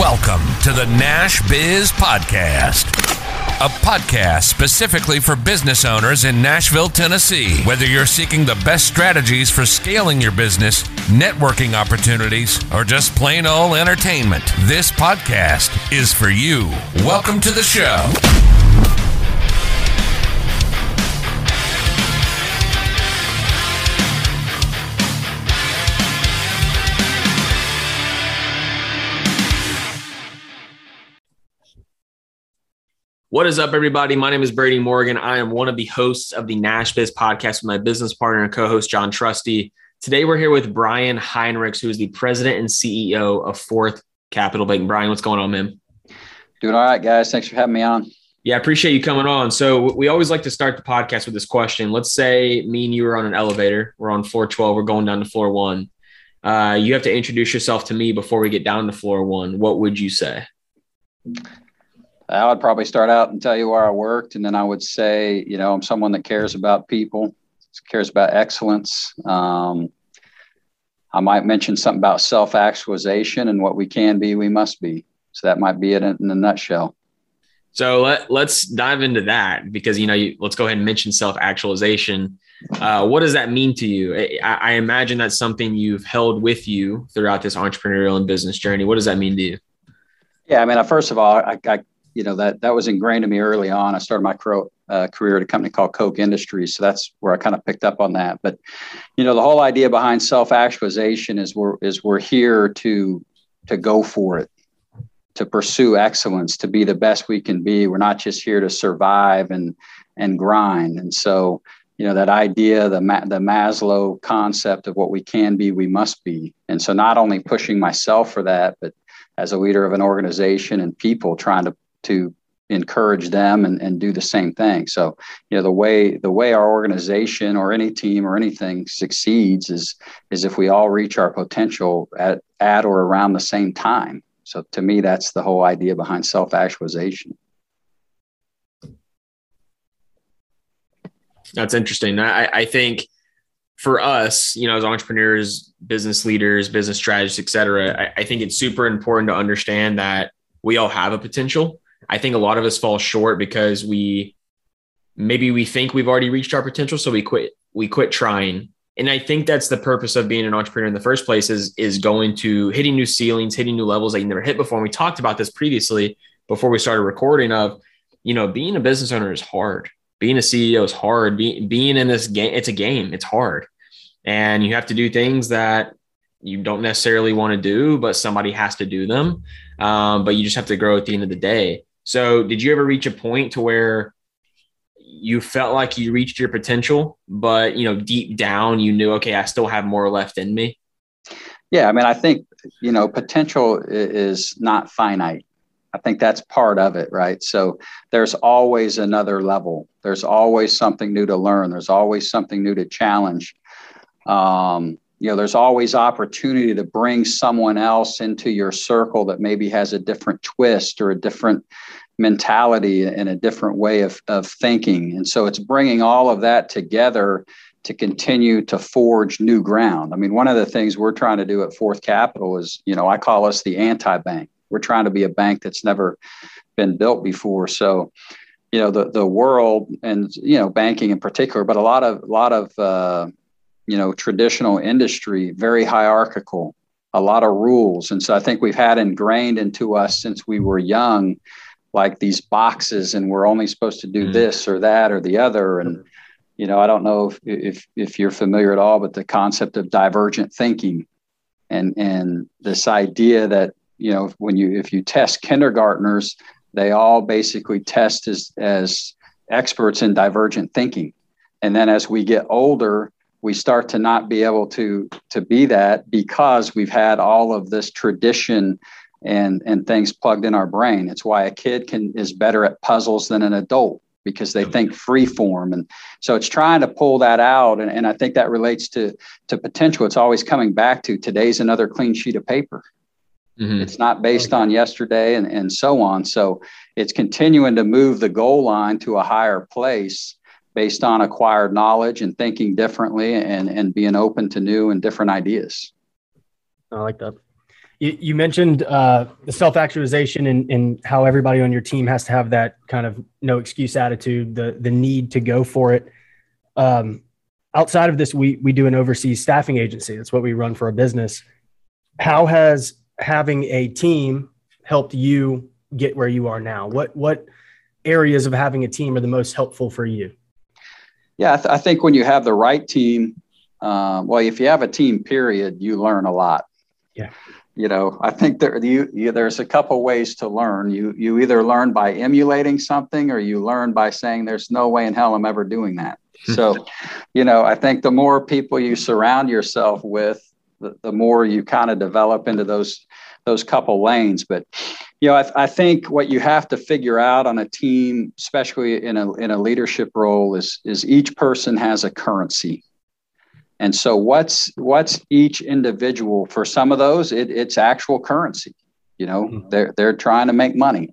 Welcome to the Nash Biz Podcast, a podcast specifically for business owners in Nashville, Tennessee. Whether you're seeking the best strategies for scaling your business, networking opportunities, or just plain old entertainment, this podcast is for you. Welcome to the show. What is up, everybody? My name is Brady Morgan. I am one of the hosts of the Nash Biz podcast with my business partner and co host, John Trusty. Today, we're here with Brian Heinrichs, who is the president and CEO of Fourth Capital Bank. Brian, what's going on, man? Doing all right, guys. Thanks for having me on. Yeah, I appreciate you coming on. So, we always like to start the podcast with this question. Let's say me and you are on an elevator. We're on floor 12. We're going down to floor one. Uh, you have to introduce yourself to me before we get down to floor one. What would you say? I would probably start out and tell you where I worked, and then I would say, you know, I'm someone that cares about people, cares about excellence. Um, I might mention something about self actualization and what we can be, we must be. So that might be it in, a nutshell. So let, let's dive into that because, you know, you, let's go ahead and mention self actualization. Uh, what does that mean to you? I, I imagine that's something you've held with you throughout this entrepreneurial and business journey. What does that mean to you? Yeah, I mean, first of all, I, I you know that that was ingrained in me early on. I started my uh, career at a company called Koch Industries, so that's where I kind of picked up on that. But you know, the whole idea behind self actualization is we're is we're here to to go for it, to pursue excellence, to be the best we can be. We're not just here to survive and and grind. And so you know that idea, the the Maslow concept of what we can be, we must be. And so not only pushing myself for that, but as a leader of an organization and people trying to to encourage them and, and do the same thing. So, you know, the way the way our organization or any team or anything succeeds is is if we all reach our potential at at or around the same time. So to me, that's the whole idea behind self-actualization. That's interesting. I, I think for us, you know, as entrepreneurs, business leaders, business strategists, et cetera, I, I think it's super important to understand that we all have a potential I think a lot of us fall short because we maybe we think we've already reached our potential, so we quit we quit trying. And I think that's the purpose of being an entrepreneur in the first place is is going to hitting new ceilings, hitting new levels that you never hit before. And we talked about this previously before we started recording of, you know, being a business owner is hard. Being a CEO is hard. Being being in this game, it's a game. It's hard. And you have to do things that you don't necessarily want to do, but somebody has to do them. Um, but you just have to grow at the end of the day. So, did you ever reach a point to where you felt like you reached your potential, but you know, deep down, you knew, okay, I still have more left in me? Yeah, I mean, I think you know, potential is not finite. I think that's part of it, right? So there's always another level. There's always something new to learn. There's always something new to challenge. Um, you know, there's always opportunity to bring someone else into your circle that maybe has a different twist or a different mentality and a different way of, of thinking. And so it's bringing all of that together to continue to forge new ground. I mean, one of the things we're trying to do at Fourth Capital is, you know, I call us the anti bank. We're trying to be a bank that's never been built before. So, you know, the the world and you know banking in particular, but a lot of a lot of uh, you know traditional industry very hierarchical a lot of rules and so i think we've had ingrained into us since we were young like these boxes and we're only supposed to do mm. this or that or the other. And you know i don't know if, if if you're familiar at all but the concept of divergent thinking and and this idea that you know when you if you test kindergartners they all basically test as as experts in divergent thinking. And then as we get older we start to not be able to to be that because we've had all of this tradition and and things plugged in our brain. It's why a kid can is better at puzzles than an adult because they think free form. And so it's trying to pull that out and, and i think that relates to to potential. It's always coming back to today's another clean sheet of paper. Mm-hmm. it's not based on yesterday and, and so on. So it's continuing to move the goal line to a higher place based on acquired knowledge and thinking differently and, and being open to new and different ideas. I like that. You, you mentioned uh, the self actualization and, and how everybody on your team has to have that kind of no excuse attitude, the the need to go for it. Um, outside of this, we we do an overseas staffing agency. That's what we run for a business. How has having a team helped you get where you are now? What what areas of having a team are the most helpful for you? Yeah, I, th- I think when you have the right team, um, well, if you have a team, period, you learn a lot. Yeah. You know, I think there you, you, there's a couple ways to learn. You you either learn by emulating something, or you learn by saying, "There's no way in hell I'm ever doing that." Hmm. so, you know, I think the more people you surround yourself with, the, the more you kind of develop into those those couple lanes. But you know, I, I, think what you have to figure out on a team, especially in a in a leadership role, is is each person has a currency. And so, what's what's each individual? For some of those, it, it's actual currency. You know, mm-hmm. they're they're trying to make money.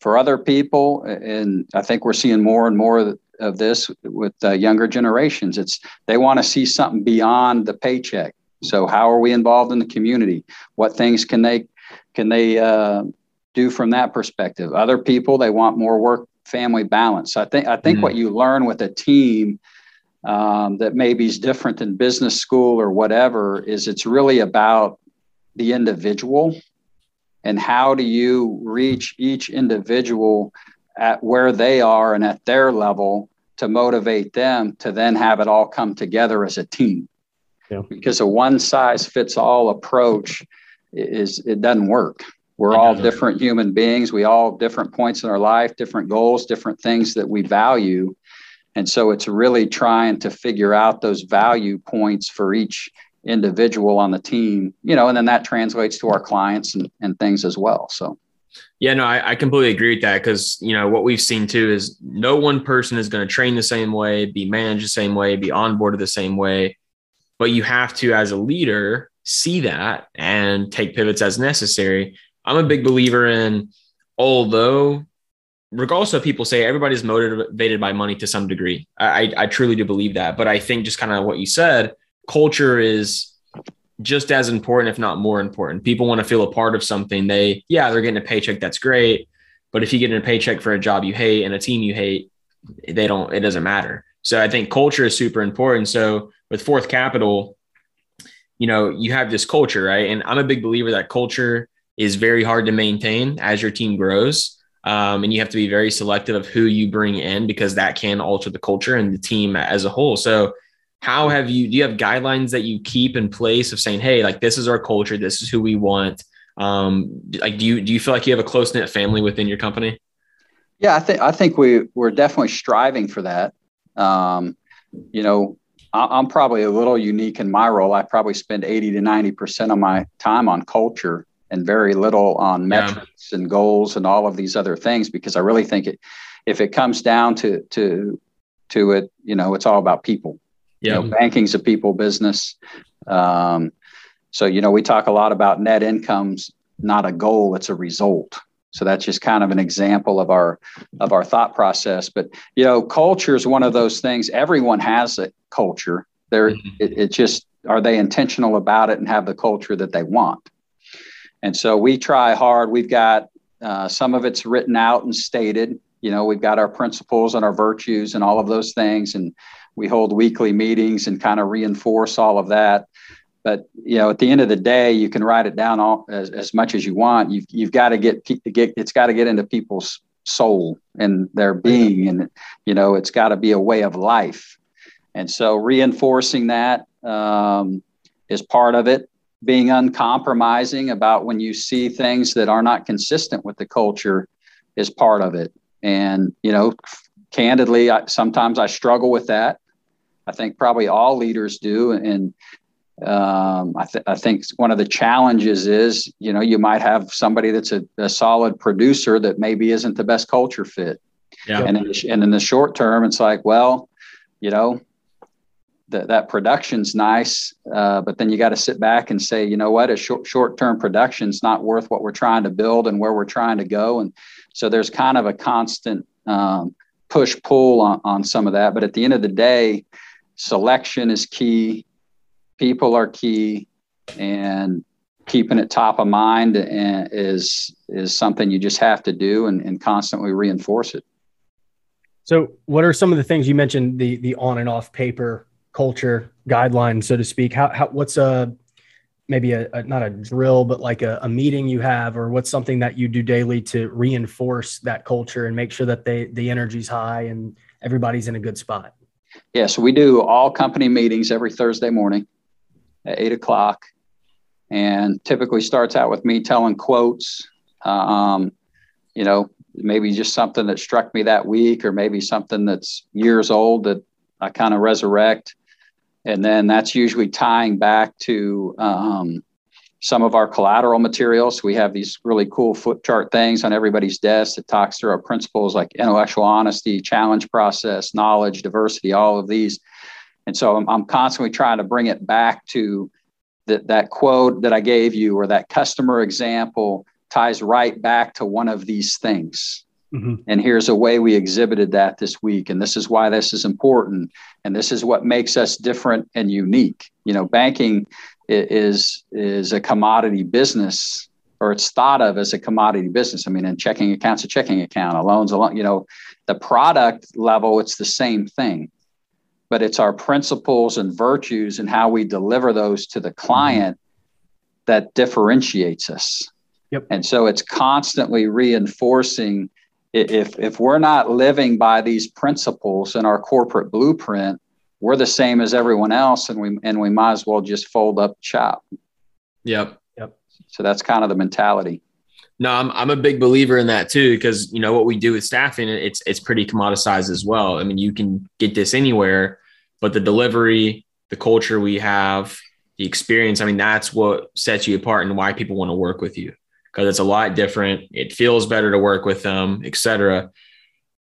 For other people, and I think we're seeing more and more of this with uh, younger generations. It's they want to see something beyond the paycheck. So how are we involved in the community? What things can they can they uh, do from that perspective? Other people they want more work family balance. I think I think mm-hmm. what you learn with a team um, that maybe is different than business school or whatever is it's really about the individual and how do you reach each individual at where they are and at their level to motivate them to then have it all come together as a team. Yeah. Because a one size fits all approach is it doesn't work. We're all different human beings. We all have different points in our life, different goals, different things that we value. And so it's really trying to figure out those value points for each individual on the team, you know, and then that translates to our clients and, and things as well. So yeah, no, I, I completely agree with that because you know what we've seen too is no one person is going to train the same way, be managed the same way, be onboarded the same way. But you have to, as a leader, see that and take pivots as necessary. I'm a big believer in, although, regardless of people say everybody's motivated by money to some degree. I, I truly do believe that. But I think just kind of what you said, culture is just as important, if not more important. People want to feel a part of something. They, yeah, they're getting a paycheck. That's great. But if you get in a paycheck for a job you hate and a team you hate, they don't, it doesn't matter. So I think culture is super important. So with Fourth Capital, you know, you have this culture, right? And I'm a big believer that culture is very hard to maintain as your team grows. Um, and you have to be very selective of who you bring in because that can alter the culture and the team as a whole. So how have you do you have guidelines that you keep in place of saying hey like this is our culture. This is who we want. Um like do you do you feel like you have a close knit family within your company? Yeah i think i think we we're definitely striving for that. Um you know i'm probably a little unique in my role. I probably spend 80 to 90 percent of my time on culture and very little on metrics yeah. and goals and all of these other things because i really think it if it comes down to to to it you know it's all about people yeah. You know, banking's a people business. Um, so, you know, we talk a lot about net incomes, not a goal, it's a result. So that's just kind of an example of our of our thought process. But you know, culture is one of those things. Everyone has a culture. They're mm-hmm. it, it just are they intentional about it and have the culture that they want. And so we try hard. We've got uh, some of it's written out and stated. You know, we've got our principles and our virtues and all of those things. And we hold weekly meetings and kind of reinforce all of that but you know at the end of the day you can write it down all as, as much as you want you've, you've got to get, get it's got to get into people's soul and their being and you know it's got to be a way of life and so reinforcing that um, is part of it being uncompromising about when you see things that are not consistent with the culture is part of it and you know candidly I, sometimes i struggle with that I think probably all leaders do. And um, I, th- I, think one of the challenges is, you know, you might have somebody that's a, a solid producer that maybe isn't the best culture fit. Yeah. And in, the, and in the short term, it's like, well, you know, that that production's nice, uh, but then you got to sit back and say, you know what, a short short term production's not worth what we're trying to build and where we're trying to go. And so there's kind of a constant um, push pull on, on some of that. But at the end of the day, selection is key, people are key, and keeping it top of mind is is something you just have to do and, and constantly reinforce it. So, what are some of the things you mentioned the the on and off paper culture guidelines, so to speak? How, how what's a maybe a, a not a drill, but like a, a, meeting you have, or what's something that you do daily to reinforce that culture and make sure that they the energy's high and everybody's in a good spot? Yeah, so we do all company meetings every Thursday morning at eight o'clock and typically starts out with me telling quotes. Um, you know, maybe just something that struck me that week, or maybe something that's years old that I kind of resurrect. And then that's usually tying back to um, some of our collateral materials. We have these really cool foot chart things on everybody's desk that talks through our principles like intellectual honesty, challenge process, knowledge, diversity, all of these. And so I'm, I'm constantly trying to bring it back to that that quote that I gave you or that customer example ties right back to one of these things. Mm-hmm. And here's a way we exhibited that this week. And this is why this is important. And this is what makes us different and unique. You know, banking is is a commodity business or it's thought of as a commodity business. I mean, in checking accounts, a checking account, a loan's a loan, you know, the product level, it's the same thing but it's our principles and virtues and how we deliver those to the client that differentiates us. Yep. And so it's constantly reinforcing if if we're not living by these principles in our corporate blueprint, we're the same as everyone else and we and we might as well just fold up shop. Yep. Yep. So that's kind of the mentality. No, I'm I'm a big believer in that too because you know what we do with staffing it's it's pretty commoditized as well. I mean, you can get this anywhere, but the delivery, the culture we have, the experience, I mean, that's what sets you apart and why people want to work with you because it's a lot different. It feels better to work with them, etc.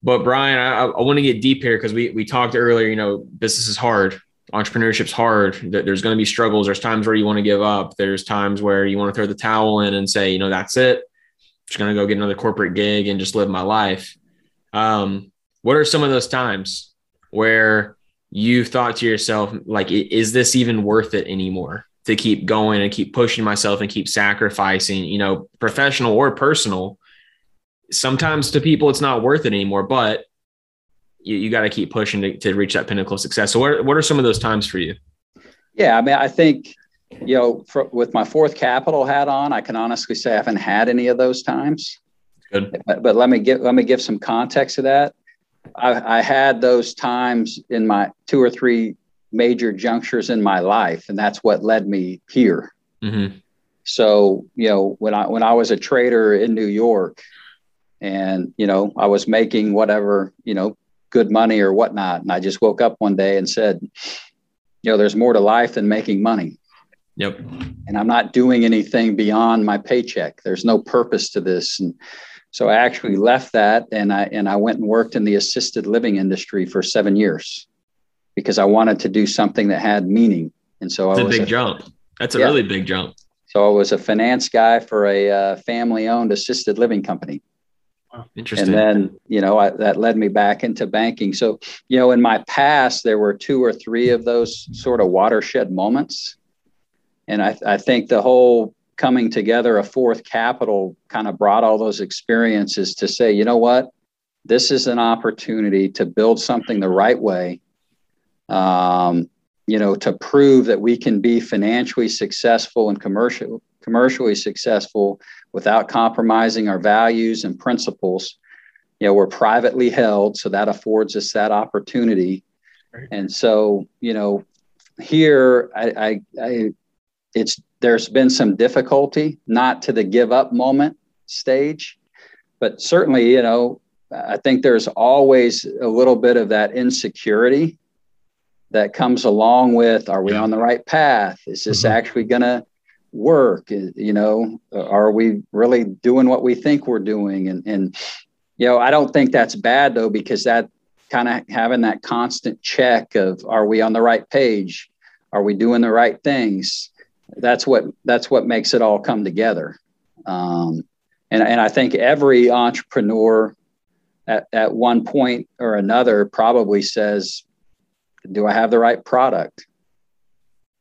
But Brian, I, I want to get deep here because we we talked earlier. You know, business is hard entrepreneurship's hard. There's going to be struggles. There's times where you want to give up. There's times where you want to throw the towel in and say, you know, that's it I'm just going to go get another corporate gig and just live my life. Um, what are some of those times where you thought to yourself, like, is this even worth it anymore to keep going and keep pushing myself and keep sacrificing, you know, professional or personal? Sometimes to people, it's not worth it anymore, but you, you got to keep pushing to, to reach that pinnacle of success. So, what, what are some of those times for you? Yeah, I mean, I think you know, for, with my fourth capital hat on, I can honestly say I haven't had any of those times. Good. But, but let me give let me give some context to that. I, I had those times in my two or three major junctures in my life, and that's what led me here. Mm-hmm. So, you know, when I when I was a trader in New York, and you know, I was making whatever you know, good money or whatnot, and I just woke up one day and said, you know, there's more to life than making money. Yep. And I'm not doing anything beyond my paycheck. There's no purpose to this. And so I actually left that and I and I went and worked in the assisted living industry for seven years because I wanted to do something that had meaning. And so That's I was a big a, jump. That's a yeah. really big jump. So I was a finance guy for a uh, family-owned assisted living company. interesting. And then, you know, I, that led me back into banking. So, you know, in my past, there were two or three of those sort of watershed moments and I, I think the whole coming together a fourth capital kind of brought all those experiences to say, you know what, this is an opportunity to build something the right way. Um, you know, to prove that we can be financially successful and commercial, commercially successful without compromising our values and principles. You know, we're privately held, so that affords us that opportunity. Right. And so, you know, here I, I, I it's there's been some difficulty, not to the give up moment stage, but certainly, you know, I think there's always a little bit of that insecurity that comes along with are we yeah. on the right path? Is this mm-hmm. actually going to work? You know, are we really doing what we think we're doing? And, and, you know, I don't think that's bad though, because that kind of having that constant check of are we on the right page? Are we doing the right things? that's what that's what makes it all come together. Um, and, and I think every entrepreneur at, at one point or another probably says, do I have the right product?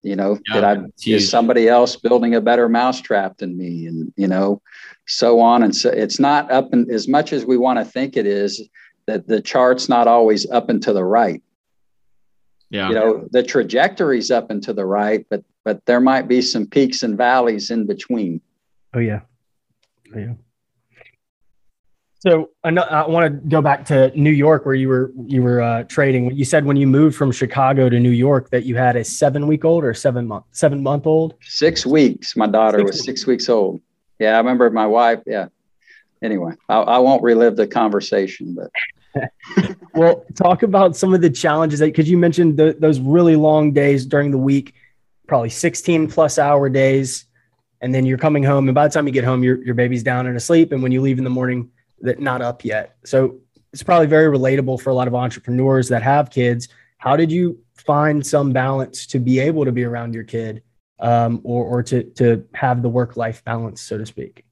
You know, yeah, did I is somebody else building a better mousetrap than me? And you know, so on and so. It's not up and as much as we want to think it is. That the chart's not always up and to the right. Yeah. You know, the trajectory's up and to the right, but but there might be some peaks and valleys in between. Oh yeah. Oh, yeah. So I, know, I want to go back to New York where you were you were uh, trading. You said when you moved from Chicago to New York that you had a seven week old or seven month seven month old. Six weeks. My daughter six was weeks. six weeks old. Yeah, I remember my wife. Yeah. Anyway, I, I won't relive the conversation, but. well, talk about some of the challenges that because you mentioned the, those really long days during the week, probably 16 plus hour days, and then you're coming home, and by the time you get home, your your baby's down and asleep, and when you leave in the morning that not up yet. So it's probably very relatable for a lot of entrepreneurs that have kids. How did you find some balance to be able to be around your kid um, or, or to, to have the work life balance, so to speak?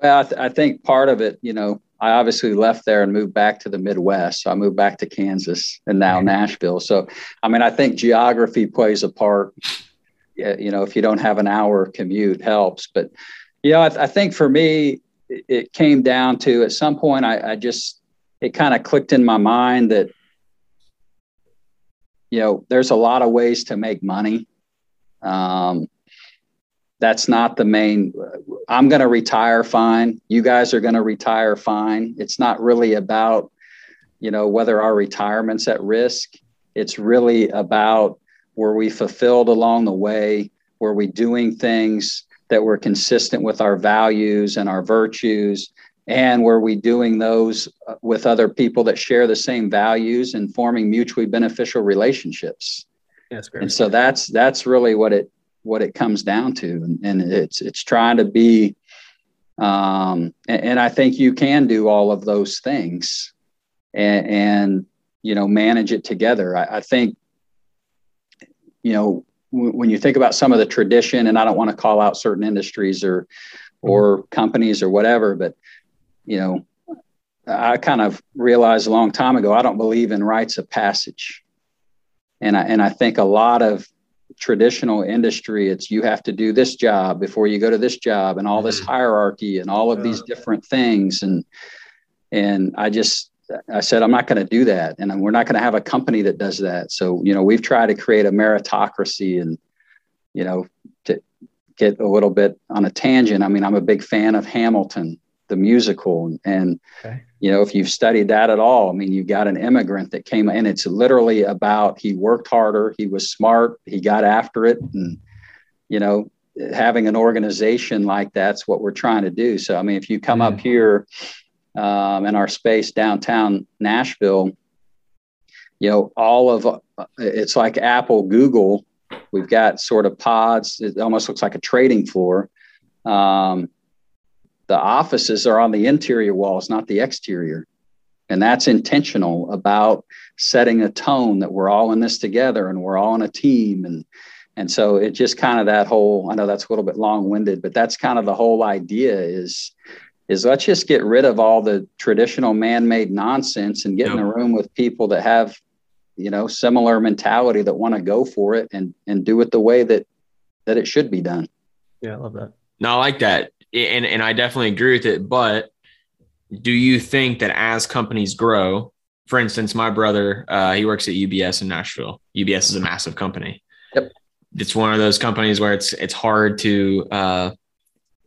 Well, I, th- I, think part of it, you know, I obviously left there and moved back to the Midwest. So I moved back to Kansas and now mm-hmm. Nashville. So, I mean, I think geography plays a part. You know, if you don't have an hour commute, helps. But, you know, I, I think for me, it came down to at some point I, I just it kind of clicked in my mind that you know there's a lot of ways to make money. Um, that's not the main i'm going to retire fine. You guys are going to retire fine. It's not really about you know whether our retirement's at risk. It's really about were we fulfilled along the way? Were we doing things that were consistent with our values and our virtues and were we doing those uh, with other people that share the same values and forming mutually beneficial relationships. That's great. And so that's that's really what it what it comes down to and, and it's it's trying to be um, and, and, i think you can do all of those things and, and you know manage it together. I, I think you know when you think about some of the tradition, and I don't want to call out certain industries or or mm-hmm. companies or whatever, but you know, I kind of realized a long time ago I don't believe in rites of passage, and I and I think a lot of traditional industry it's you have to do this job before you go to this job and all this mm-hmm. hierarchy and all of these different things and and I just I said, I'm not going to do that. And we're not going to have a company that does that. So, you know, we've tried to create a meritocracy and, you know, to get a little bit on a tangent. I mean, I'm a big fan of Hamilton, the musical. And, okay. you know, if you've studied that at all, I mean, you've got an immigrant that came and it's literally about he worked harder, he was smart, he got after it. And, you know, having an organization like that's what we're trying to do. So, I mean, if you come mm. up here, um, in our space downtown Nashville, you know, all of uh, it's like Apple, Google. We've got sort of pods. It almost looks like a trading floor. Um, the offices are on the interior walls, not the exterior. And that's intentional about setting a tone that we're all in this together and we're all on a team. And, and so it just kind of that whole, I know that's a little bit long winded, but that's kind of the whole idea is is let's just get rid of all the traditional man-made nonsense and get yep. in a room with people that have you know similar mentality that want to go for it and and do it the way that that it should be done. Yeah i love that. No i like that. And and i definitely agree with it but do you think that as companies grow for instance my brother uh, he works at ubs in nashville. Ubs is a massive company. Yep. It's one of those companies where it's it's hard to uh,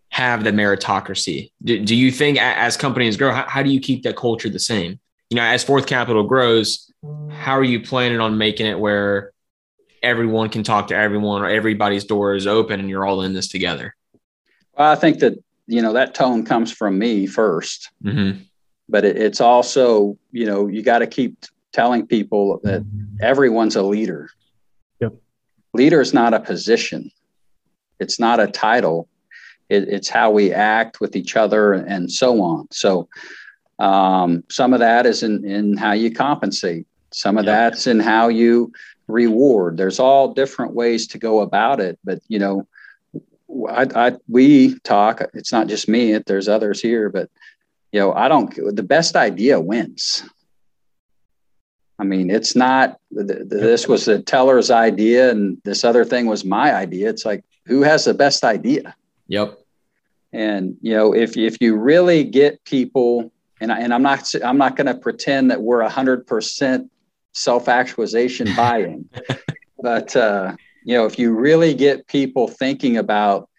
have the meritocracy? Do, do you think as companies grow, how, how do you keep that culture the same? You know, as Fourth Capital grows, how are you planning on making it where everyone can talk to everyone or everybody's door is open and you're all in this together? Well, I think that, you know, that tone comes from me 1st mm-hmm. but it, it's also, you know, you got to keep telling people that everyone's a leader. Yep. Leader is not a position. It's not a title it, it's how we act with each other and so on. So um, some of that is in, in how you compensate. Some of yep. that's in how you reward. There's all different ways to go about it, but you know, I, I we talk. It's not just me. There's others here, but you know, I don't. The best idea wins. I mean, it's not, this was the teller's idea and this other thing was my idea. It's like, who has the best idea? Yep. And, you know, if, if you really get people, and, I, and I'm not, I'm not going to pretend that we're a hundred percent self-actualization buy-in, but, uh, you know, if you really get people thinking about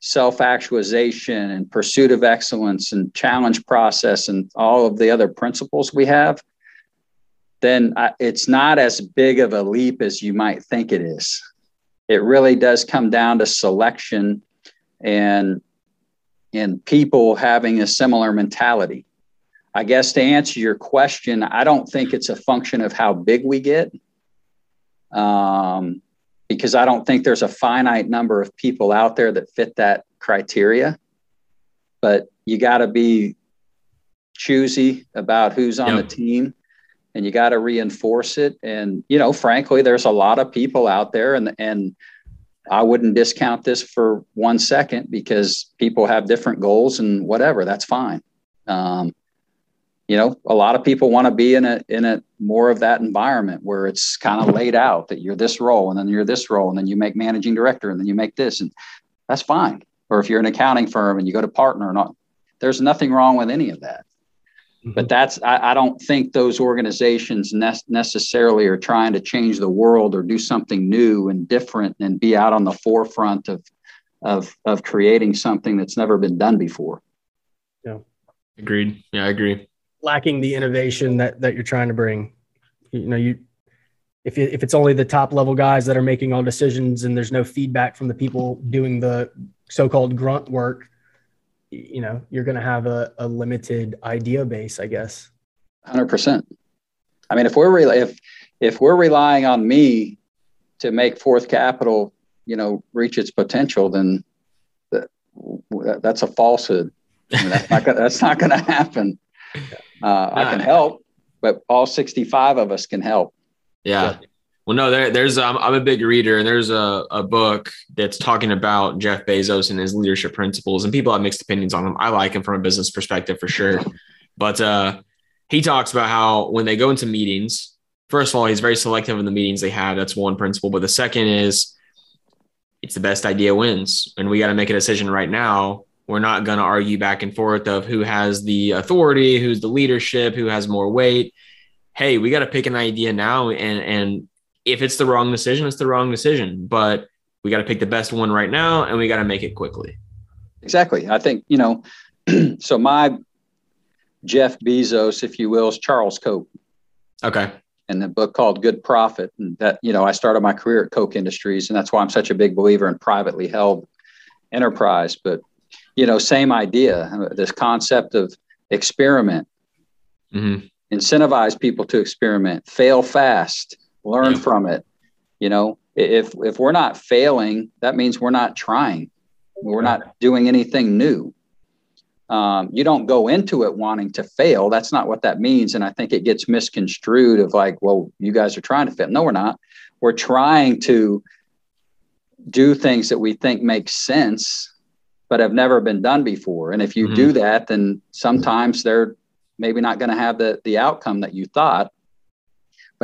self-actualization and pursuit of excellence and challenge process and all of the other principles we have, then it's not as big of a leap as you might think it is. It really does come down to selection and and people having a similar mentality. I guess to answer your question, I don't think it's a function of how big we get, um, because I don't think there's a finite number of people out there that fit that criteria. But you got to be choosy about who's on yep. the team and you got to reinforce it. And, you know, frankly, there's a lot of people out there and, and I wouldn't discount this for one second because people have different goals and whatever, that's fine. Um, you know, a lot of people want to be in a, in a more of that environment where it's kind of laid out that you're this role and then you're this role and then you make managing director and then you make this and that's fine. Or if you're an accounting firm and you go to partner and all, there's nothing wrong with any of that. But mm-hmm. that's, I, I, don't think those organizations ne- necessarily are trying to change the world or do something new and different and be out on the forefront of, of, of creating something that's never been done before. Yeah. Agreed. Yeah, I agree. Lacking the innovation that, that you're trying to bring. You know, you, if, it, if it's only the top level guys that are making all decisions and there's no feedback from the people doing the so-called grunt work, you know you're going to have a, a limited idea base i guess. 100% i mean if we're re- if if we're relying on me to make fourth capital you know reach its potential then that, that's a falsehood. I mean, that's not gonna, that's not going to happen. Uh, i can help but all 65 of us can help. Yeah well, no, there, there's um, I'm a big reader, and there's a, a book that's talking about Jeff Bezos and his leadership principles, and people have mixed opinions on him. I like him from a business perspective for sure, but uh, he talks about how when they go into meetings, first of all, he's very selective in the meetings they have. That's one principle, but the second is it's the best idea wins, and we got to make a decision right now. We're not going to argue back and forth of who has the authority, who's the leadership, who has more weight. Hey, we got to pick an idea now and and if it's the wrong decision, it's the wrong decision. But we got to pick the best one right now and we got to make it quickly. Exactly. I think, you know, so my Jeff Bezos, if you will, is Charles Koch. Okay. And the book called Good Profit. And that, you know, I started my career at Koch Industries, and that's why I'm such a big believer in privately held enterprise. But, you know, same idea, this concept of experiment, mm-hmm. incentivize people to experiment, fail fast, learn yeah. from it. You know, if if we're not failing, that means we're not trying. We're not doing anything new. Um, you don't go into it wanting to fail. That's not what that means. And I think it gets misconstrued of like, well, you guys are trying to fail. No, we're not. We're trying to do things that we think make sense, but have never been done before. And if you mm-hmm. do that, then sometimes they're maybe not going to have the the outcome that you thought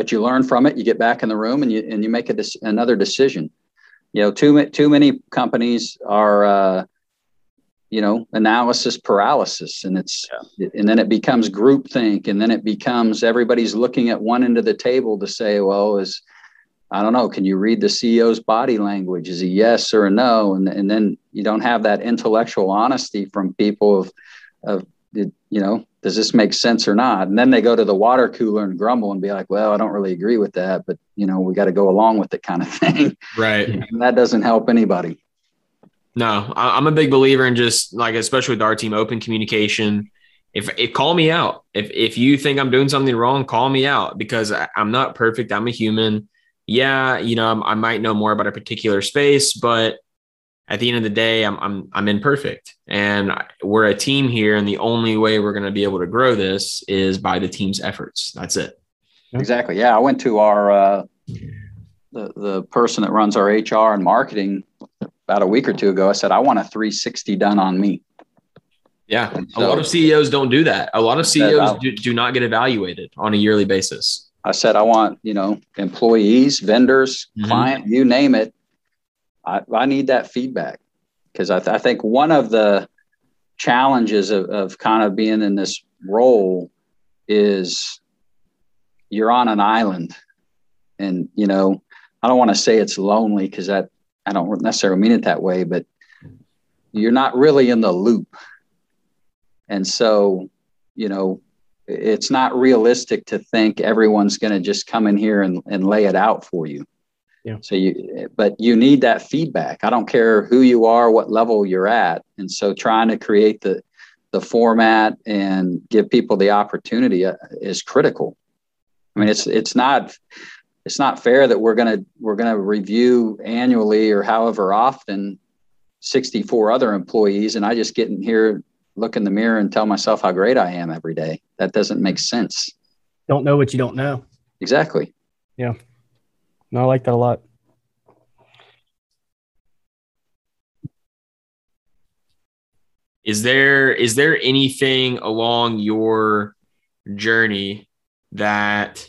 but you learn from it. You get back in the room and you and you make a another decision. You know, too too many companies are, uh, you know, analysis paralysis, and it's yeah. and then it becomes groupthink, and then it becomes everybody's looking at one end of the table to say, well, is I don't know. Can you read the CEO's body language? Is a yes or a no? And, and then you don't have that intellectual honesty from people of, of you know, does this make sense or not? And then they go to the water cooler and grumble and be like, well, I don't really agree with that, but you know, we got to go along with it kind of thing. Right. And that doesn't help anybody. No, I'm a big believer in just like, especially with our team, open communication. If, if call me out, if, if you think I'm doing something wrong, call me out because I, I'm not perfect. I'm a human. Yeah. You know, I'm, I might know more about a particular space, but at the end of the day, I'm I'm I'm imperfect, and we're a team here, and the only way we're going to be able to grow this is by the team's efforts. That's it. Exactly. Yeah, I went to our uh, the the person that runs our HR and marketing about a week or two ago. I said I want a 360 done on me. Yeah, so, a lot of CEOs don't do that. A lot of CEOs do, do not get evaluated on a yearly basis. I said, I want, you know, employees, vendors, mm-hmm. client, you name it. I, I need that feedback because I, th- I, think one of the challenges of, of kind of being in this role is you're on an island and, you know, I don't want to say it's lonely because that I don't necessarily mean it that way, but you're not really in the loop. And so, you know, it's not realistic to think everyone's going to just come in here and, and lay it out for you. Yeah. So you, but you need that feedback. I don't care who you are, what level you're at. And so trying to create the, the format and give people the opportunity uh, is critical. I mean, it's, it's not, it's not fair that we're to, we're going to review annually or however often 64 other employees. And I just get in here look in the mirror and tell myself how great I am every day. That doesn't make sense. Don't know what you don't know. Exactly. Yeah. No, I like that a lot. Is there is there anything along your journey that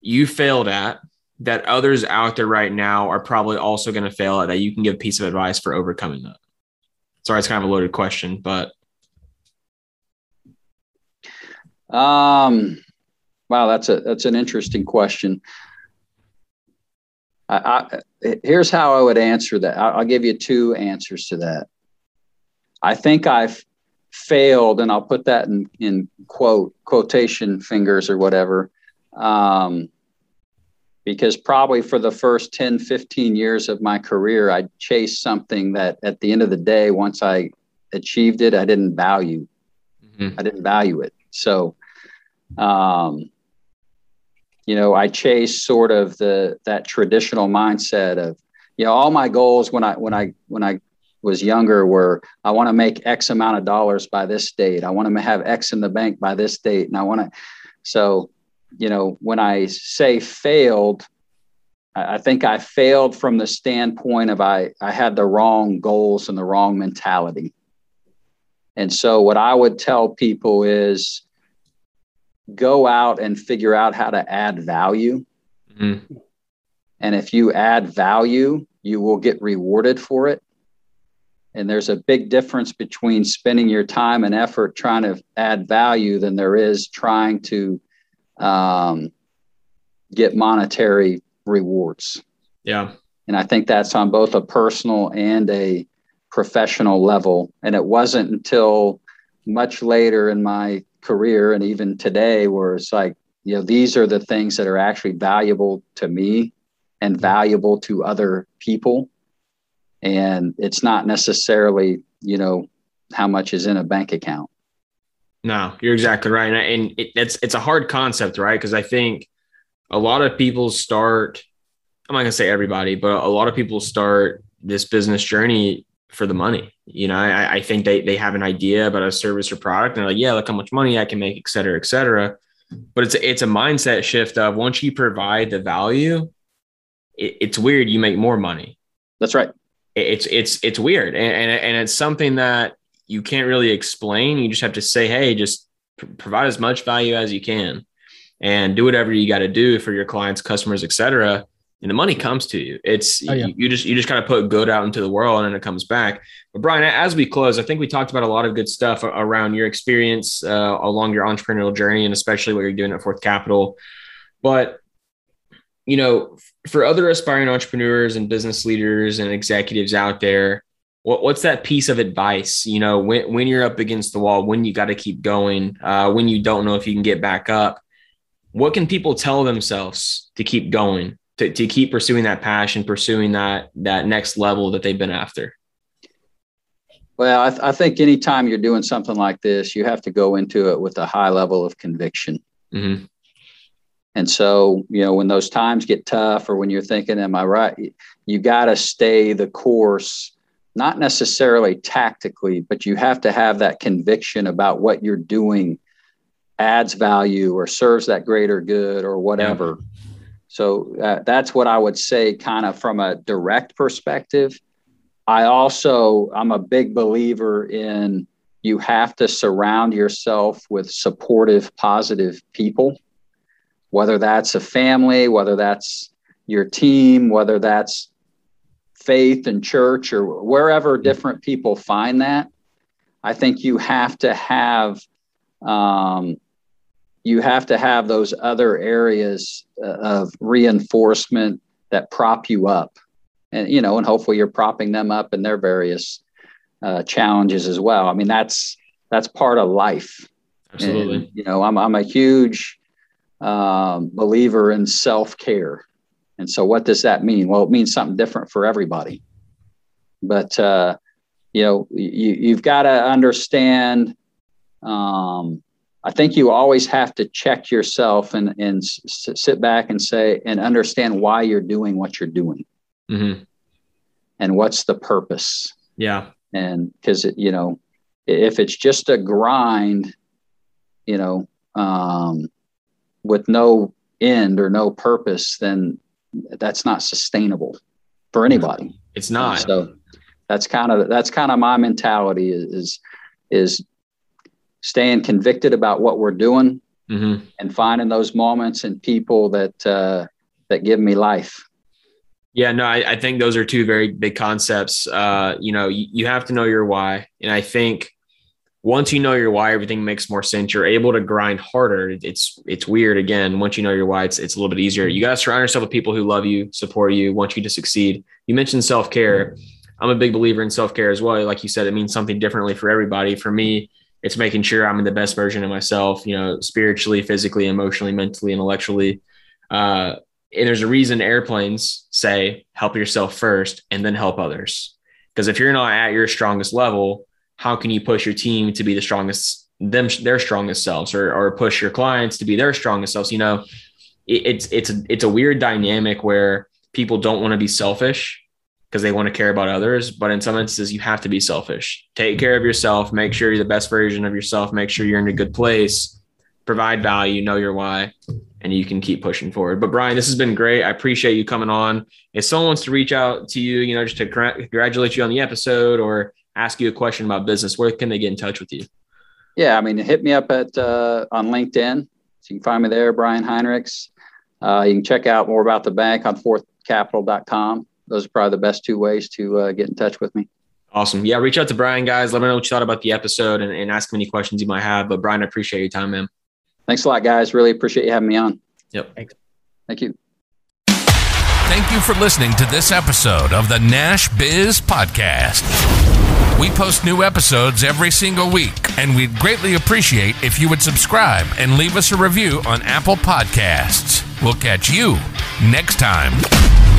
you failed at that others out there right now are probably also going to fail at that you can give a piece of advice for overcoming that? Sorry, it's kind of a loaded question, but um, wow, that's a that's an interesting question. I, I, here's how I would answer that. I'll give you two answers to that. I think I've failed, and I'll put that in, in quote quotation fingers or whatever, um, because probably for the first 10, 15 years of my career, I chased something that at the end of the day, once I achieved it, I didn't value. Mm-hmm. I didn't value it. So, um, you know, I chase sort of the that traditional mindset of, you know, all my goals when I when I when I was younger were I want to make X amount of dollars by this date. I want to have X in the bank by this date, and I want to. So you know, when I say failed, I think I failed from the standpoint of I, I had the wrong goals and the wrong mentality. And so, what I would tell people is go out and figure out how to add value. Mm-hmm. And if you add value, you will get rewarded for it. And there's a big difference between spending your time and effort trying to add value than there is trying to um, get monetary rewards. Yeah. And I think that's on both a personal and a professional level. And it wasn't until much later in my career and even today where it's like, you know, these are the things that are actually valuable to me and mm-hmm. valuable to other people. And it's not necessarily, you know, how much is in a bank account. No, you're exactly right, and it, it's it's a hard concept, right? Because I think a lot of people start. I'm not gonna say everybody, but a lot of people start this business journey for the money. You know, I, I think they they have an idea about a service or product, and they're like, "Yeah, look how much money I can make, et cetera, et cetera." But it's it's a mindset shift of once you provide the value, it, it's weird. You make more money. That's right. It, it's it's it's weird, and, and and it's something that you can't really explain. You just have to say, hey, just provide as much value as you can and do whatever you got to do for your clients, customers, etc. And the money comes to you. It's oh, yeah. you, you, just you just kind of put good out into the world and it comes back. But Brian, as we close, I think we talked about a lot of good stuff around your experience uh, along your entrepreneurial journey and especially what you're doing at Fourth Capital. But you know, for other aspiring entrepreneurs and business leaders and executives out there, what, what's that piece of advice you know when, when you're up against the wall when you got to keep going uh, when you don't know if you can get back up what can people tell themselves to keep going to, to keep pursuing that passion pursuing that that next level that they've been after well I, th- I think anytime you're doing something like this you have to go into it with a high level of conviction mm-hmm. and so you know when those times get tough or when you're thinking am i right you got to stay the course not necessarily tactically, but you have to have that conviction about what you're doing adds value or serves that greater good or whatever. Yeah. So uh, that's what I would say, kind of from a direct perspective. I also, I'm a big believer in you have to surround yourself with supportive, positive people. whether that's a family, whether that's your team, whether that's faith and church or wherever different people find that. I think you have to have um, you have to have those other areas uh, of reinforcement that prop you up, and you know, and hopefully you're propping them up in their various uh, challenges as well. I mean, that's that's part of life. Absolutely. And, you know, I'm I'm a huge um, believer in self care, and so what does that mean? Well, it means something different for everybody. But uh, you know, you you've got to understand. Um, I think you always have to check yourself and and s- sit back and say and understand why you're doing what you're doing Mm-hmm. and what's the purpose Yeah. and because it you know if it's just a grind you know um, with no end or no purpose then that's not sustainable for anybody It's not. so that's kind of that's kind of my mentality is is, is staying convicted about what we're doing Mm-hmm. and finding those moments and people that uh, that give me life Yeah, no, I, I think those are two very big concepts. Uh, you know, you, you have to know your why. And I think once you know your why, everything makes more sense. You're able to grind harder. It's it's weird. Again, once you know your why, it's it's a little bit easier. You got to surround yourself with people who love you, support you, want you to succeed. You mentioned self care. I'm a big believer in self care as well. Like you said, it means something differently for everybody. For me, it's making sure I'm in the best version of myself. You know, spiritually, physically, emotionally, mentally, intellectually. Uh, and there's a reason airplanes say help yourself first and then help others. Because if you're not at your strongest level, how can you push your team to be the strongest them their strongest selves or or push your clients to be their strongest selves? You know, it, it's it's a, it's a weird dynamic where people don't want to be selfish because they want to care about others, but in some instances you have to be selfish. Take care of yourself, make sure you're the best version of yourself, make sure you're in a good place, provide value, know your why and you can keep pushing forward. But Brian, this has been great. I appreciate you coming on. If someone wants to reach out to you, you know, just to congratulate you on the episode or ask you a question about business, where can they get in touch with you? Yeah, I mean, hit me up at uh, on LinkedIn. So you can find me there, Brian Heinrichs. Uh, you can check out more about the bank on fourthcapital.com. Those are probably the best two ways to uh, get in touch with me. Awesome. Yeah, reach out to Brian, guys. Let me know what you thought about the episode and, and ask him any questions you might have. But Brian, I appreciate your time, man. Thanks a lot, guys. Really appreciate you having me on. Yep. Thanks. Thank you. Thank you for listening to this episode of the Nash Biz Podcast. We post new episodes every single week, and we'd greatly appreciate if you would subscribe and leave us a review on Apple Podcasts. We'll catch you next time.